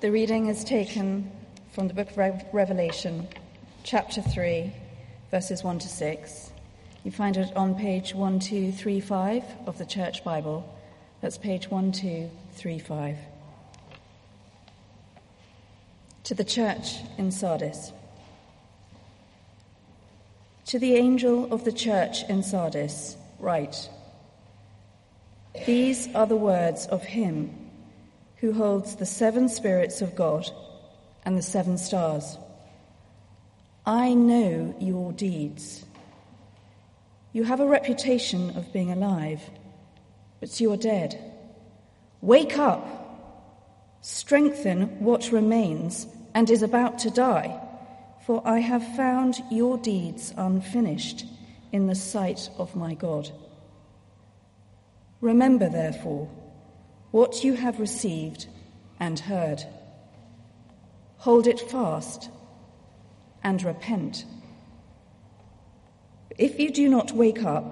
The reading is taken from the book of Revelation, chapter 3, verses 1 to 6. You find it on page 1235 of the Church Bible. That's page 1235. To the church in Sardis. To the angel of the church in Sardis, write These are the words of him who holds the seven spirits of God and the seven stars. I know your deeds. You have a reputation of being alive, but you are dead. Wake up, strengthen what remains and is about to die, for I have found your deeds unfinished in the sight of my God. Remember, therefore, what you have received and heard. Hold it fast and repent. If you do not wake up,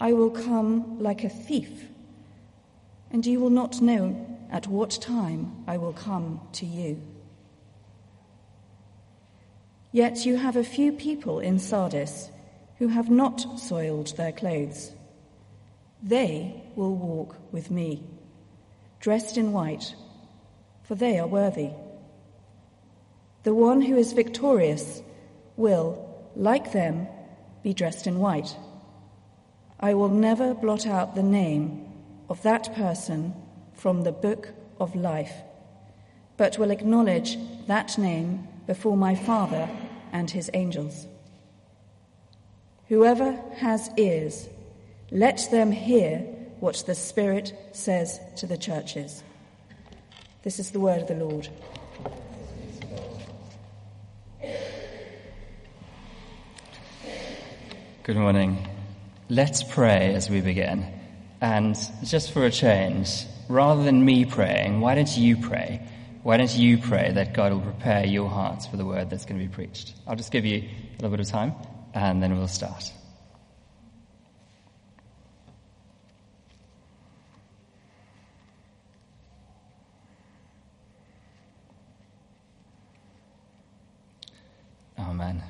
I will come like a thief, and you will not know at what time I will come to you. Yet you have a few people in Sardis who have not soiled their clothes. They will walk with me dressed in white, for they are worthy. The one who is victorious will, like them, be dressed in white. I will never blot out the name of that person from the book of life, but will acknowledge that name before my Father and his angels. Whoever has ears, let them hear what the Spirit says to the churches. This is the word of the Lord. Good morning. Let's pray as we begin. And just for a change, rather than me praying, why don't you pray? Why don't you pray that God will prepare your hearts for the word that's going to be preached? I'll just give you a little bit of time and then we'll start. Amen.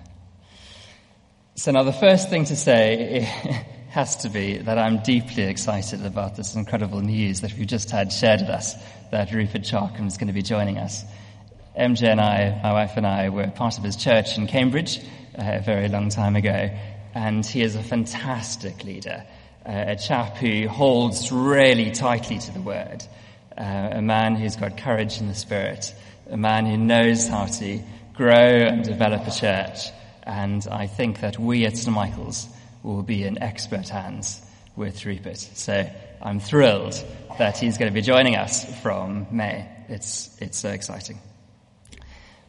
So now the first thing to say has to be that I'm deeply excited about this incredible news that we've just had shared with us that Rupert Charkham is going to be joining us. MJ and I, my wife and I, were part of his church in Cambridge uh, a very long time ago, and he is a fantastic leader, uh, a chap who holds really tightly to the word, uh, a man who's got courage in the spirit, a man who knows how to grow and develop a church. And I think that we at St. Michael's will be in expert hands with Rupert. So I'm thrilled that he's going to be joining us from May. It's, it's so exciting.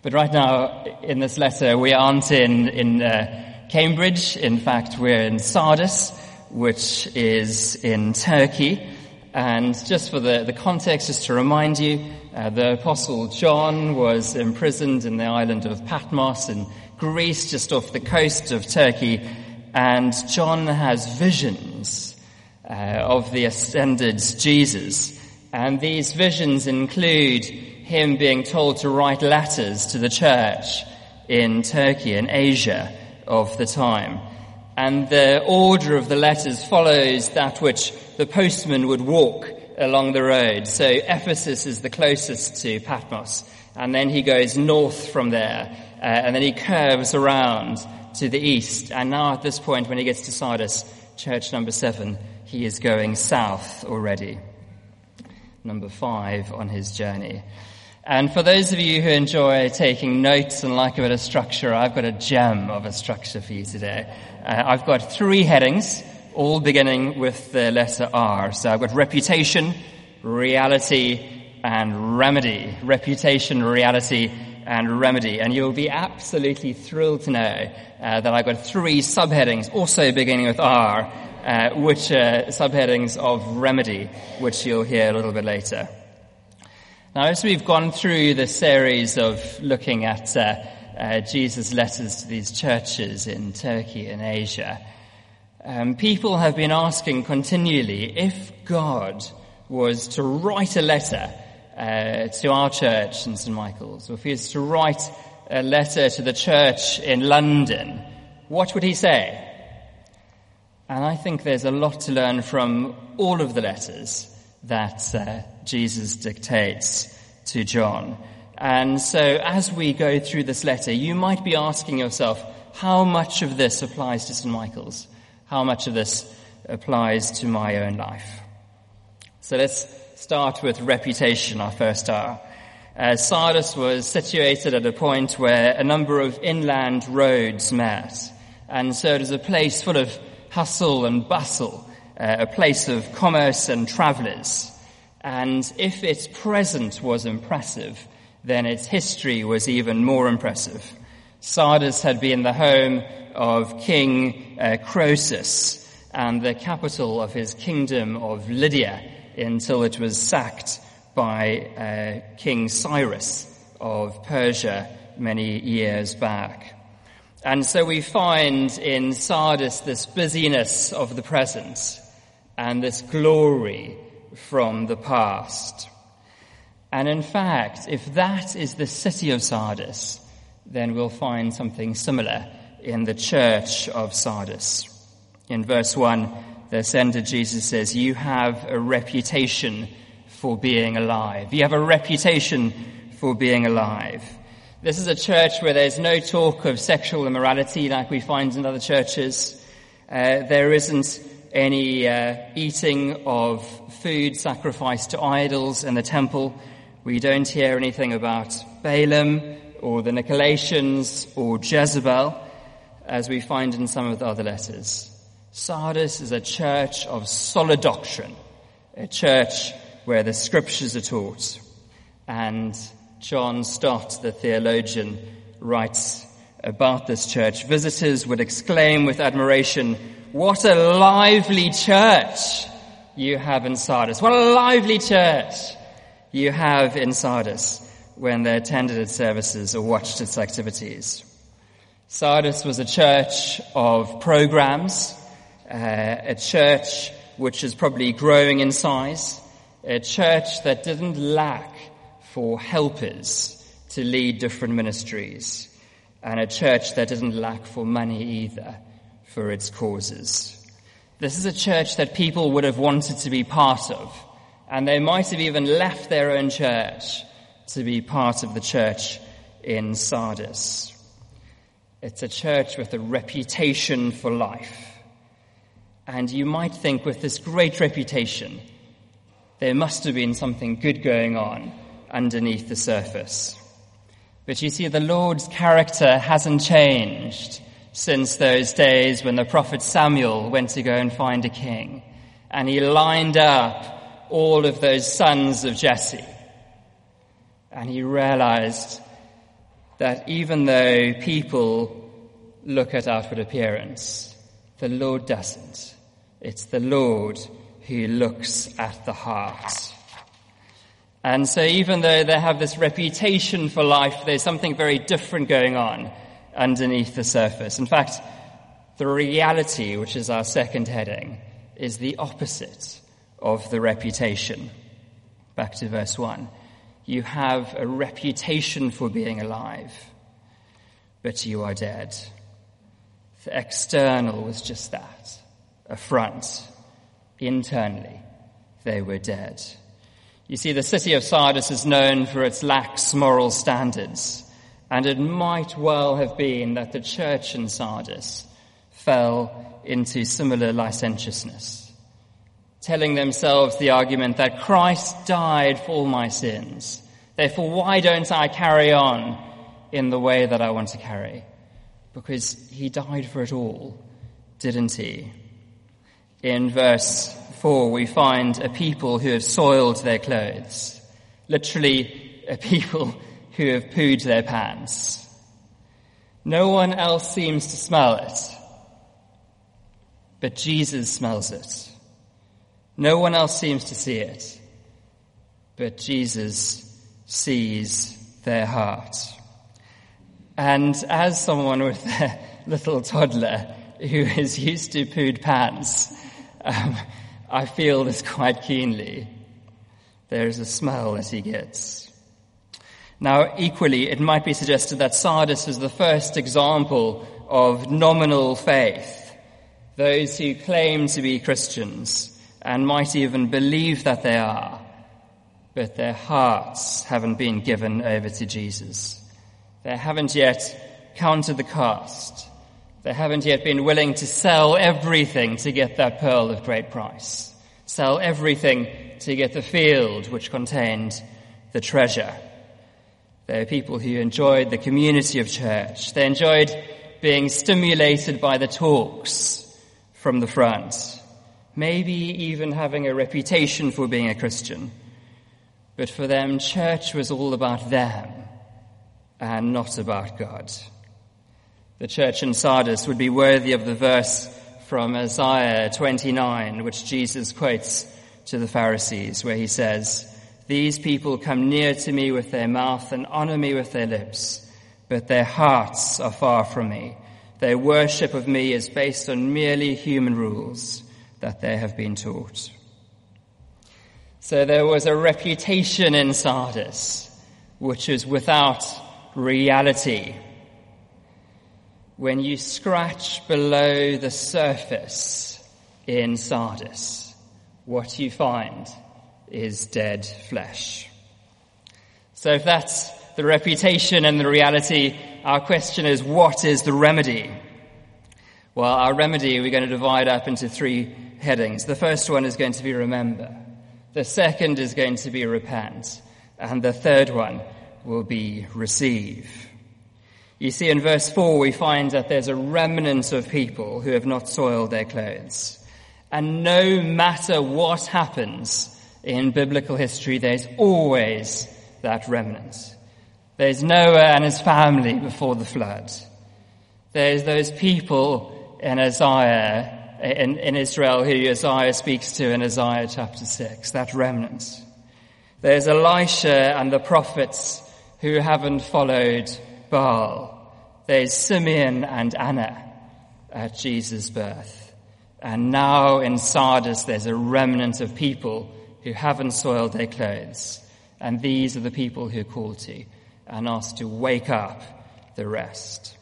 But right now, in this letter, we aren't in, in uh, Cambridge. In fact, we're in Sardis, which is in Turkey. And just for the, the context, just to remind you, uh, the Apostle John was imprisoned in the island of Patmos in Greece, just off the coast of Turkey, and John has visions uh, of the ascended Jesus. And these visions include him being told to write letters to the church in Turkey and Asia of the time. And the order of the letters follows that which the postman would walk along the road. So Ephesus is the closest to Patmos. And then he goes north from there. Uh, and then he curves around to the east. And now at this point, when he gets to Sardis, church number seven, he is going south already. Number five on his journey. And for those of you who enjoy taking notes and like a bit of structure, I've got a gem of a structure for you today. Uh, I've got three headings all beginning with the letter R. So I've got reputation, reality, and remedy. Reputation, reality, and remedy. And you'll be absolutely thrilled to know uh, that I've got three subheadings, also beginning with R, uh, which are subheadings of remedy, which you'll hear a little bit later. Now, as we've gone through the series of looking at uh, uh Jesus' letters to these churches in Turkey and Asia, um, people have been asking continually if God was to write a letter uh, to our church in St. Michael's, or if he was to write a letter to the church in London, what would he say? And I think there's a lot to learn from all of the letters that uh, Jesus dictates to John. And so as we go through this letter, you might be asking yourself, how much of this applies to St. Michael's? How much of this applies to my own life? So let's start with reputation, our first hour. Uh, Sardis was situated at a point where a number of inland roads met. And so it was a place full of hustle and bustle, uh, a place of commerce and travelers. And if its present was impressive, then its history was even more impressive. Sardis had been the home of King uh, Croesus and the capital of his kingdom of Lydia until it was sacked by uh, King Cyrus of Persia many years back. And so we find in Sardis this busyness of the present and this glory from the past. And in fact, if that is the city of Sardis, then we'll find something similar in the church of Sardis. In verse 1, the sender Jesus says, You have a reputation for being alive. You have a reputation for being alive. This is a church where there's no talk of sexual immorality like we find in other churches. Uh, there isn't any uh, eating of food sacrificed to idols in the temple. We don't hear anything about Balaam or the Nicolaitans or Jezebel as we find in some of the other letters. Sardis is a church of solid doctrine, a church where the scriptures are taught and John Stott, the theologian, writes about this church. Visitors would exclaim with admiration, what a lively church you have in Sardis. What a lively church you have in Sardis when they attended its services or watched its activities. Sardis was a church of programs, uh, a church which is probably growing in size, a church that didn't lack for helpers to lead different ministries, and a church that didn't lack for money either for its causes. This is a church that people would have wanted to be part of, and they might have even left their own church to be part of the church in Sardis. It's a church with a reputation for life. And you might think with this great reputation, there must have been something good going on underneath the surface. But you see, the Lord's character hasn't changed since those days when the prophet Samuel went to go and find a king. And he lined up all of those sons of Jesse. And he realized that even though people look at outward appearance, the Lord doesn't. It's the Lord who looks at the heart. And so even though they have this reputation for life, there's something very different going on underneath the surface. In fact, the reality, which is our second heading, is the opposite of the reputation. Back to verse 1. You have a reputation for being alive, but you are dead. The external was just that, a front. Internally, they were dead. You see, the city of Sardis is known for its lax moral standards, and it might well have been that the church in Sardis fell into similar licentiousness, telling themselves the argument that Christ died for all my sins. Therefore, why don't I carry on in the way that I want to carry? Because he died for it all, didn't he? In verse 4, we find a people who have soiled their clothes. Literally, a people who have pooed their pants. No one else seems to smell it, but Jesus smells it. No one else seems to see it, but Jesus sees their heart. And as someone with a little toddler who is used to pooed pants, um, I feel this quite keenly. there is a smell that he gets. Now, equally, it might be suggested that Sardis is the first example of nominal faith. Those who claim to be Christians and might even believe that they are, but their hearts haven't been given over to Jesus. They haven't yet counted the cost. They haven't yet been willing to sell everything to get that pearl of great price. Sell everything to get the field which contained the treasure. They are people who enjoyed the community of church. They enjoyed being stimulated by the talks from the front. Maybe even having a reputation for being a Christian. But for them, church was all about them and not about God. The church in Sardis would be worthy of the verse from Isaiah 29, which Jesus quotes to the Pharisees, where he says, These people come near to me with their mouth and honor me with their lips, but their hearts are far from me. Their worship of me is based on merely human rules that they have been taught. So there was a reputation in Sardis which is without reality. When you scratch below the surface in Sardis, what you find is dead flesh. So if that's the reputation and the reality, our question is, what is the remedy? Well, our remedy we're going to divide up into three headings. The first one is going to be remember. The second is going to be repent. And the third one will be receive. You see, in verse 4, we find that there's a remnant of people who have not soiled their clothes. And no matter what happens in biblical history, there's always that remnant. There's Noah and his family before the flood. There's those people in Isaiah in, in Israel who Isaiah speaks to in Isaiah chapter 6, that remnant. There's Elisha and the prophets who haven't followed Baal. There's Simeon and Anna at Jesus' birth. And now in Sardis there's a remnant of people who haven't soiled their clothes. And these are the people who called to and asked to wake up the rest.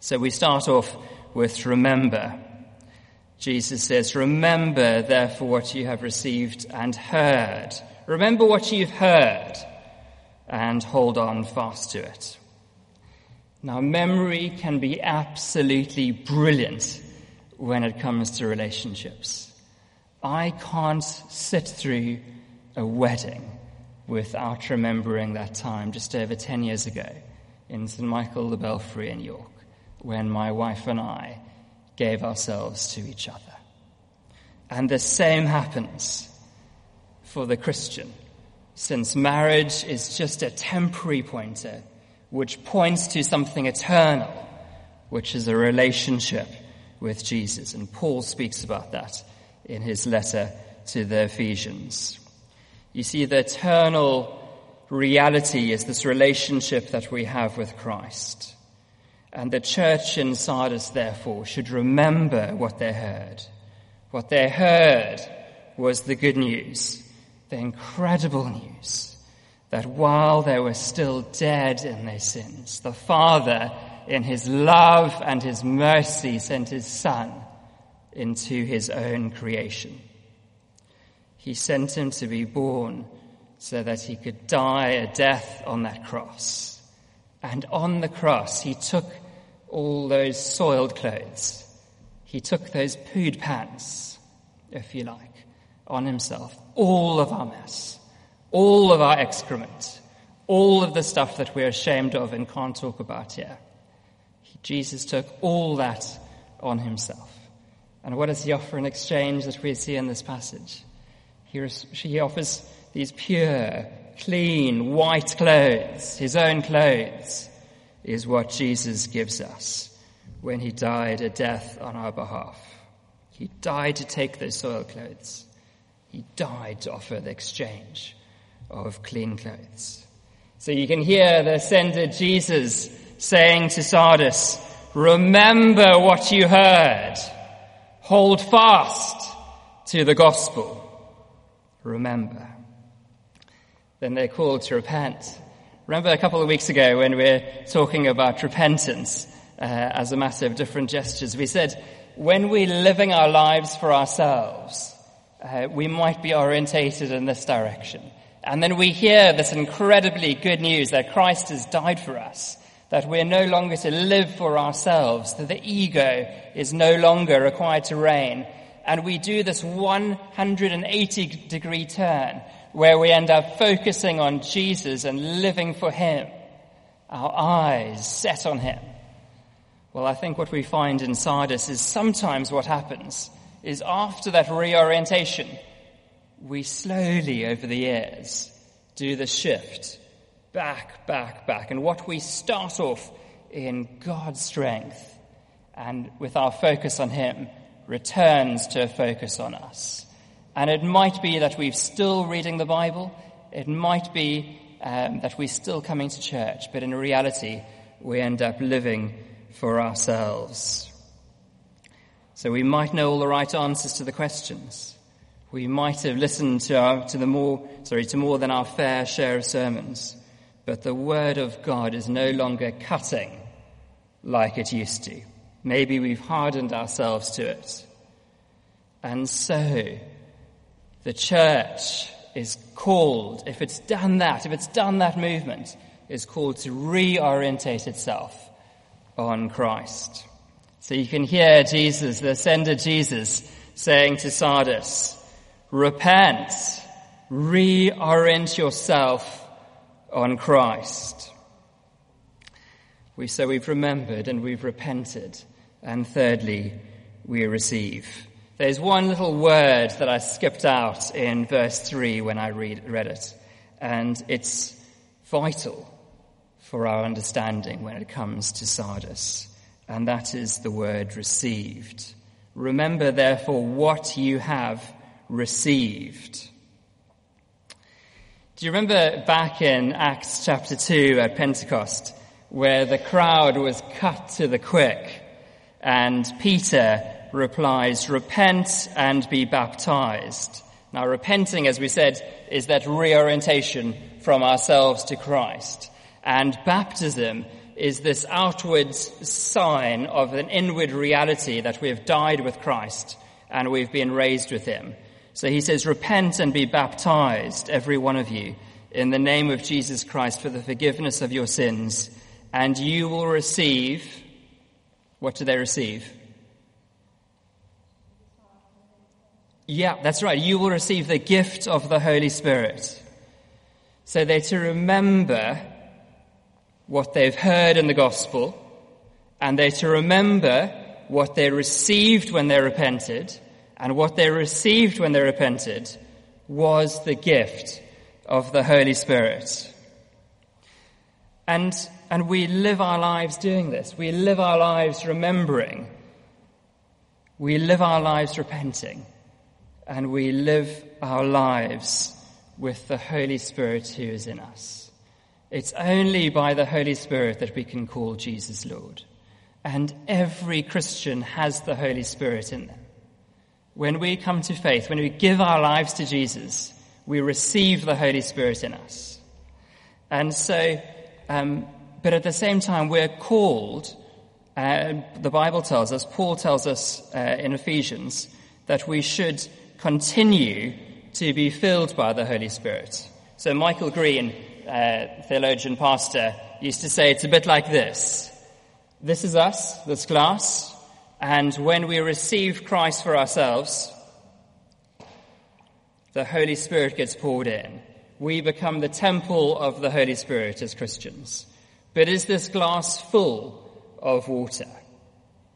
So we start off with remember. Jesus says, Remember therefore what you have received and heard. Remember what you've heard and hold on fast to it. Now, memory can be absolutely brilliant when it comes to relationships. I can't sit through a wedding without remembering that time just over 10 years ago in St. Michael the Belfrey in York when my wife and I gave ourselves to each other. And the same happens for the Christian, since marriage is just a temporary pointer which points to something eternal, which is a relationship with Jesus. And Paul speaks about that in his letter to the Ephesians. You see, the eternal reality is this relationship that we have with Christ. And the church in Sardis, therefore, should remember what they heard. What they heard was the good news, the incredible news, that while they were still dead in their sins, the Father, in his love and his mercy, sent his Son into his own creation. He sent him to be born so that he could die a death on that cross and on the cross, he took all those soiled clothes. He took those pooed pants, if you like, on himself. All of our mess, all of our excrement, all of the stuff that we're ashamed of and can't talk about here. Jesus took all that on himself. And what does he offer in exchange that we see in this passage? He, he offers these pure, clean, white clothes, his own clothes, is what Jesus gives us when he died a death on our behalf. He died to take those soiled clothes. He died to offer the exchange of clean clothes. So you can hear the ascended Jesus saying to Sardis, remember what you heard. Hold fast to the gospel. Remember. then they're called to repent. Remember a couple of weeks ago when we were talking about repentance uh, as a matter of different gestures, we said when we're living our lives for ourselves, uh, we might be orientated in this direction. And then we hear this incredibly good news that Christ has died for us, that we're no longer to live for ourselves, that the ego is no longer required to reign. And we do this 180 degree turn where we end up focusing on Jesus and living for Him, our eyes set on Him. Well, I think what we find in Sardis is sometimes what happens is after that reorientation, we slowly over the years do the shift back, back, back. And what we start off in God's strength and with our focus on Him returns to a focus on us. And it might be that we're still reading the Bible. It might be um, that we're still coming to church, but in reality, we end up living for ourselves. So we might know all the right answers to the questions. We might have listened to, our, to the more, sorry, to more than our fair share of sermons, but the Word of God is no longer cutting like it used to. Maybe we've hardened ourselves to it. And so, the church is called, if it's done that, if it's done that movement, is called to reorientate itself on Christ. So you can hear Jesus, the ascended Jesus, saying to Sardis, repent, reorient yourself on Christ. We, so we've remembered and we've repented. And thirdly, we receive. There's one little word that I skipped out in verse 3 when I read, read it, and it's vital for our understanding when it comes to Sardis, and that is the word received. Remember, therefore, what you have received. Do you remember back in Acts chapter 2 at Pentecost, where the crowd was cut to the quick, and Peter replies, repent and be baptized. Now, repenting, as we said, is that reorientation from ourselves to Christ. And baptism is this outward sign of an inward reality that we have died with Christ and we've been raised with him. So he says, repent and be baptized, every one of you, in the name of Jesus Christ for the forgiveness of your sins, and you will receive, what do they receive? Yeah, that's right. You will receive the gift of the Holy Spirit. So they're to remember what they've heard in the gospel, and they're to remember what they received when they repented, and what they received when they repented was the gift of the Holy Spirit. And, and we live our lives doing this. We live our lives remembering. We live our lives repenting and we live our lives with the Holy Spirit who is in us. It's only by the Holy Spirit that we can call Jesus Lord. And every Christian has the Holy Spirit in them. When we come to faith, when we give our lives to Jesus, we receive the Holy Spirit in us. And so, um, but at the same time, we're called, uh, the Bible tells us, Paul tells us uh, in Ephesians, that we should continue to be filled by the Holy Spirit. So Michael Green, uh, theologian pastor, used to say it's a bit like this. This is us, this glass, and when we receive Christ for ourselves, the Holy Spirit gets poured in. We become the temple of the Holy Spirit as Christians. But is this glass full of water?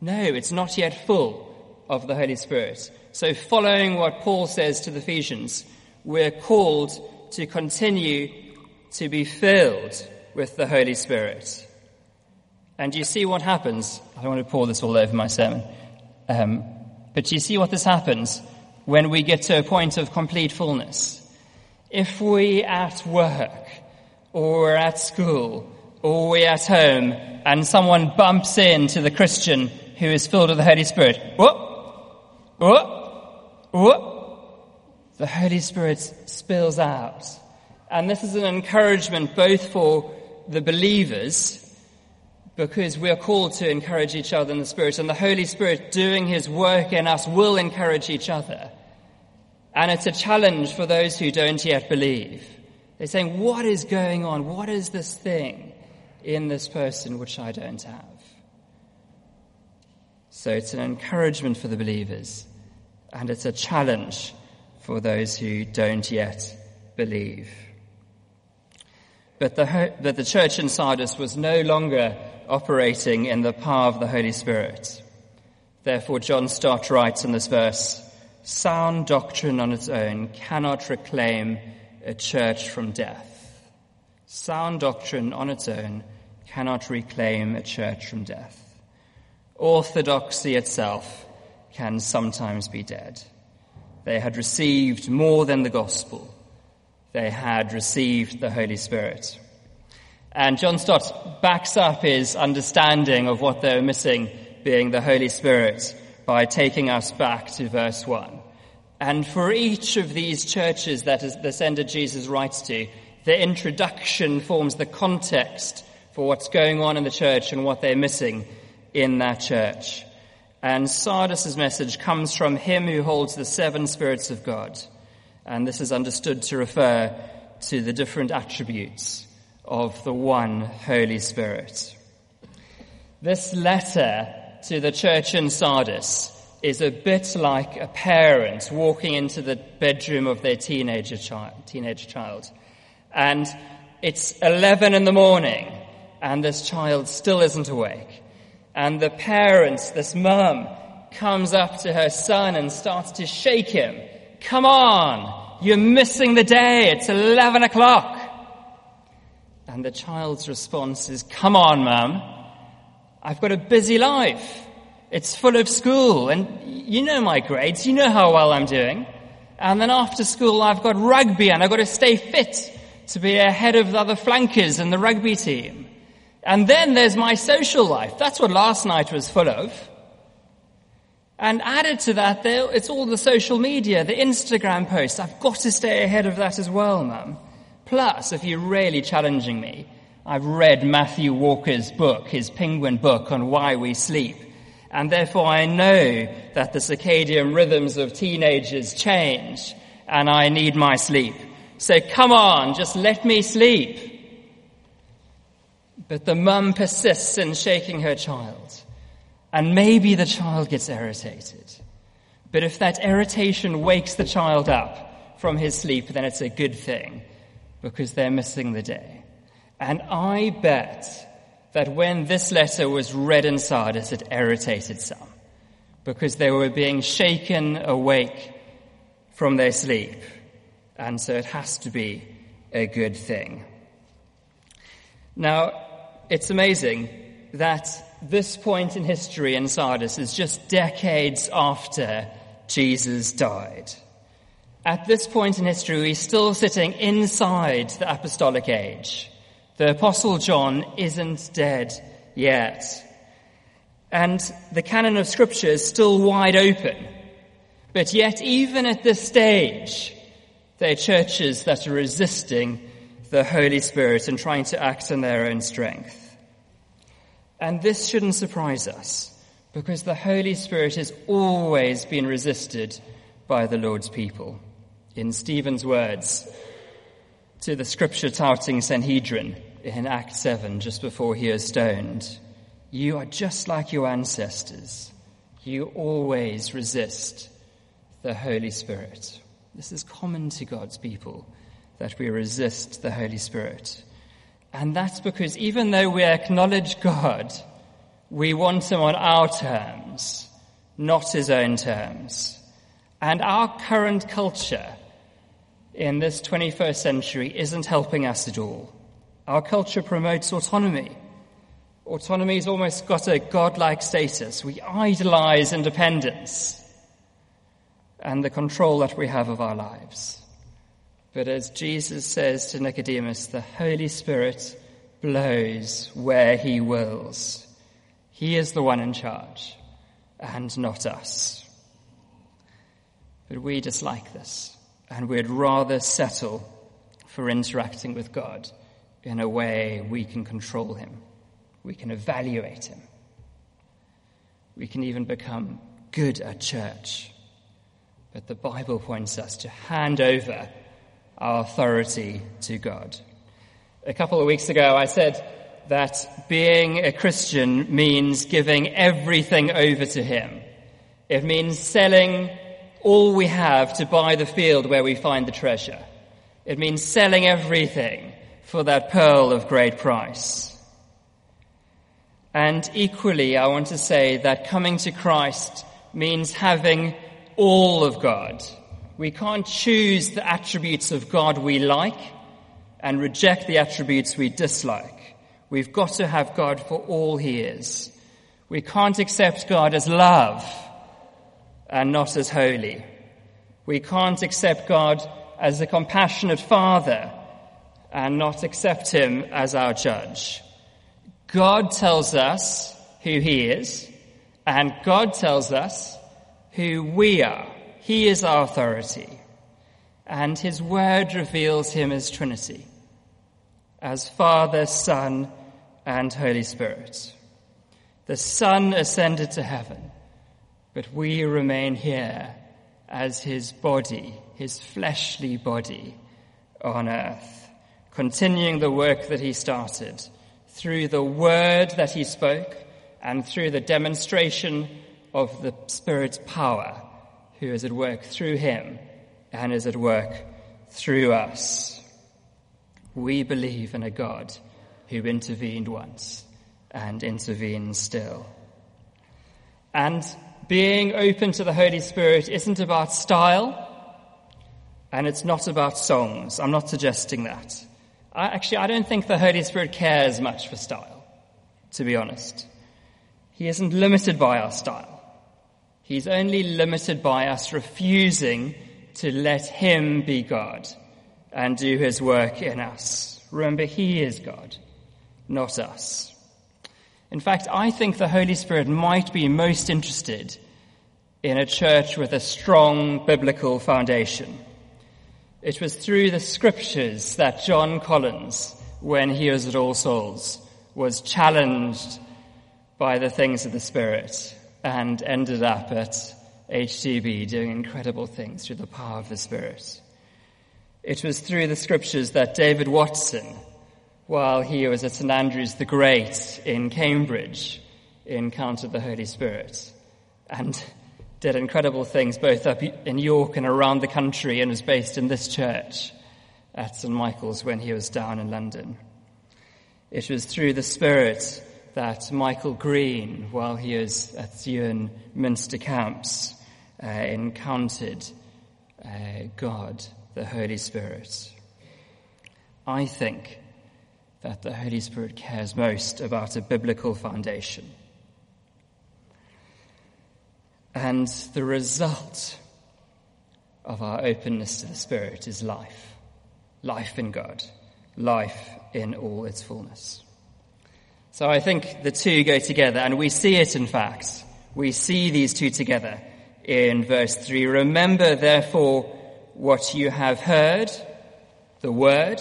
No, it's not yet full of the Holy Spirit. So, following what Paul says to the Ephesians, we're called to continue to be filled with the Holy Spirit. And you see what happens. I don't want to pour this all over my sermon. Um, but you see what this happens when we get to a point of complete fullness. If we at work, or at school, or we at home, and someone bumps into the Christian who is filled with the Holy Spirit, whoop, whoop, whoop, the Holy Spirit spills out And this is an encouragement both for the believers, because we are called to encourage each other in the Spirit, and the Holy Spirit doing His work in us will encourage each other. And it's a challenge for those who don't yet believe. They're saying, What is going on? What is this thing in this person which I don't have? So it's an encouragement for the believers, and it's a challenge for those who don't yet believe. But the, but the church in Sardis was no longer operating in the power of the Holy Spirit. Therefore, John Stott writes in this verse, sound doctrine on its own cannot reclaim a church from death. Sound doctrine on its own cannot reclaim a church from death. Orthodoxy itself can sometimes be dead. They had received more than the gospel. They had received the Holy Spirit. And John Stott backs up his understanding of what they were missing, being the Holy Spirit, by taking us back to verse 1. And for each of these churches that the sender Jesus writes to, the introduction forms the context for what's going on in the church and what they're missing in that church. And Sardis's message comes from him who holds the seven spirits of God. And this is understood to refer to the different attributes of the one Holy Spirit. This letter to the church in Sardis is a bit like a parent walking into the bedroom of their teenager child, teenage child. And it's 11 in the morning and this child still isn't awake. And the parents, this mum, comes up to her son and starts to shake him. Come on, you're missing the day. It's 11 o'clock. And the child's response is, come on, mum. I've got a busy life. It's full of school and you know my grades. You know how well I'm doing. And then after school, I've got rugby and I've got to stay fit to be ahead of the other flankers in the rugby team. And then there's my social life. That's what last night was full of. And added to that, it's all the social media, the Instagram posts. I've got to stay ahead of that as well, mum. Plus, if you're really challenging me, I've read Matthew Walker's book, his penguin book on why we sleep. And therefore I know that the circadian rhythms of teenagers change and I need my sleep. So come on, just let me sleep. But the mum persists in shaking her child. And maybe the child gets irritated. But if that irritation wakes the child up from his sleep, then it's a good thing because they're missing the day. And I bet that when this letter was read in Sardis, it irritated some because they were being shaken awake from their sleep. And so it has to be a good thing. Now, it's amazing that this point in history in Sardis is just decades after Jesus died. At this point in history, we're still sitting inside the apostolic age. The apostle John isn't dead yet. And the canon of scripture is still wide open. But yet, even at this stage, there are churches that are resisting the Holy Spirit and trying to act in their own strength. And this shouldn't surprise us because the Holy Spirit has always been resisted by the Lord's people. In Stephen's words to the scripture touting Sanhedrin in Acts 7, just before he is stoned, you are just like your ancestors. You always resist the Holy Spirit. This is common to God's people that we resist the Holy Spirit. And that's because even though we acknowledge God, we want him on our terms, not his own terms. And our current culture in this 21st century isn't helping us at all. Our culture promotes autonomy. Autonomy's almost got a godlike status. We idolize independence and the control that we have of our lives. But as Jesus says to Nicodemus, the Holy Spirit blows where he wills. He is the one in charge and not us. But we dislike this and we'd rather settle for interacting with God in a way we can control Him, we can evaluate Him, we can even become good at church. But the Bible points us to hand over our authority to God. A couple of weeks ago, I said that being a Christian means giving everything over to Him. It means selling all we have to buy the field where we find the treasure. It means selling everything for that pearl of great price. And equally, I want to say that coming to Christ means having all of God. We can't choose the attributes of God we like and reject the attributes we dislike. We've got to have God for all he is. We can't accept God as love and not as holy. We can't accept God as a compassionate father and not accept him as our judge. God tells us who he is and God tells us who we are. He is our authority and his word reveals him as Trinity as Father, Son, and Holy Spirit. The Son ascended to heaven, but we remain here as his body, his fleshly body on earth, continuing the work that he started through the word that he spoke and through the demonstration of the Spirit's power, who is at work through him and is at work through us. We believe in a God who intervened once and intervenes still. And being open to the Holy Spirit isn't about style and it's not about songs. I'm not suggesting that. I, actually, I don't think the Holy Spirit cares much for style, to be honest. He isn't limited by our style. He's only limited by us refusing to let Him be God and do his work in us. Remember, he is God, not us. In fact, I think the Holy Spirit might be most interested in a church with a strong biblical foundation. It was through the scriptures that John Collins, when he was at All Souls, was challenged by the things of the Spirit and ended up at HTB doing incredible things through the power of the Spirit. It was through the scriptures that David Watson, while he was at St Andrew's the Great in Cambridge, encountered the Holy Spirit and did incredible things both up in York and around the country and was based in this church at St Michael's when he was down in London. It was through the Spirit that Michael Green, while he was at Iwerne Minster Camps, uh, encountered uh, God the Holy Spirit. I think that the Holy Spirit cares most about a biblical foundation. And the result of our openness to the Spirit is life. Life in God. Life in all its fullness. So I think the two go together, and we see it in fact. We see these two together in verse 3. Remember, therefore, what you have heard, the Word,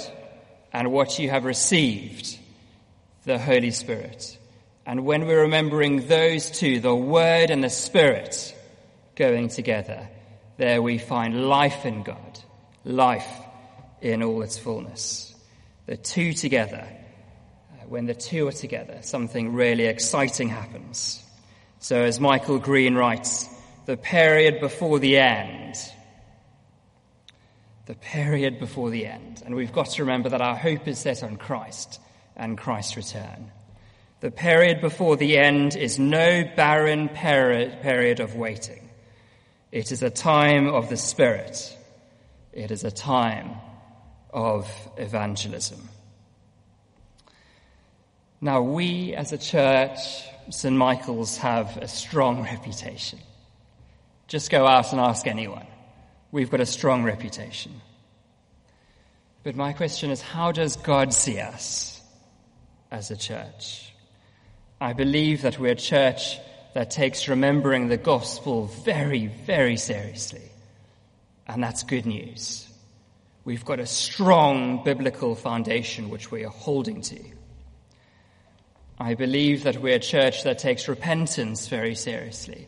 and what you have received, the Holy Spirit. And when we're remembering those two, the Word and the Spirit, going together, there we find life in God, life in all its fullness. The two together, when the two are together, something really exciting happens. So as Michael Green writes, the period before the end, the period before the end. And we've got to remember that our hope is set on Christ and Christ's return. The period before the end is no barren period of waiting. It is a time of the Spirit. It is a time of evangelism. Now, we as a church, St. Michael's, have a strong reputation. Just go out and ask anyone. We've got a strong reputation. But my question is how does God see us as a church? I believe that we're a church that takes remembering the gospel very, very seriously. And that's good news. We've got a strong biblical foundation which we are holding to. I believe that we're a church that takes repentance very seriously.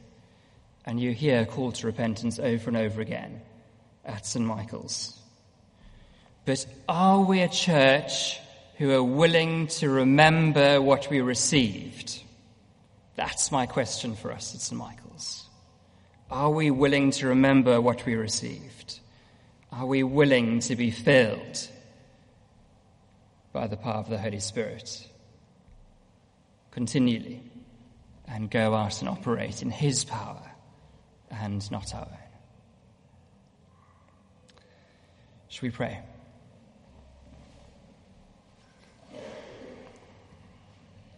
And you hear call to repentance over and over again at St. Michael's. But are we a church who are willing to remember what we received? That's my question for us at St. Michael's. Are we willing to remember what we received? Are we willing to be filled by the power of the Holy Spirit continually and go out and operate in His power and not our own? Shall we pray?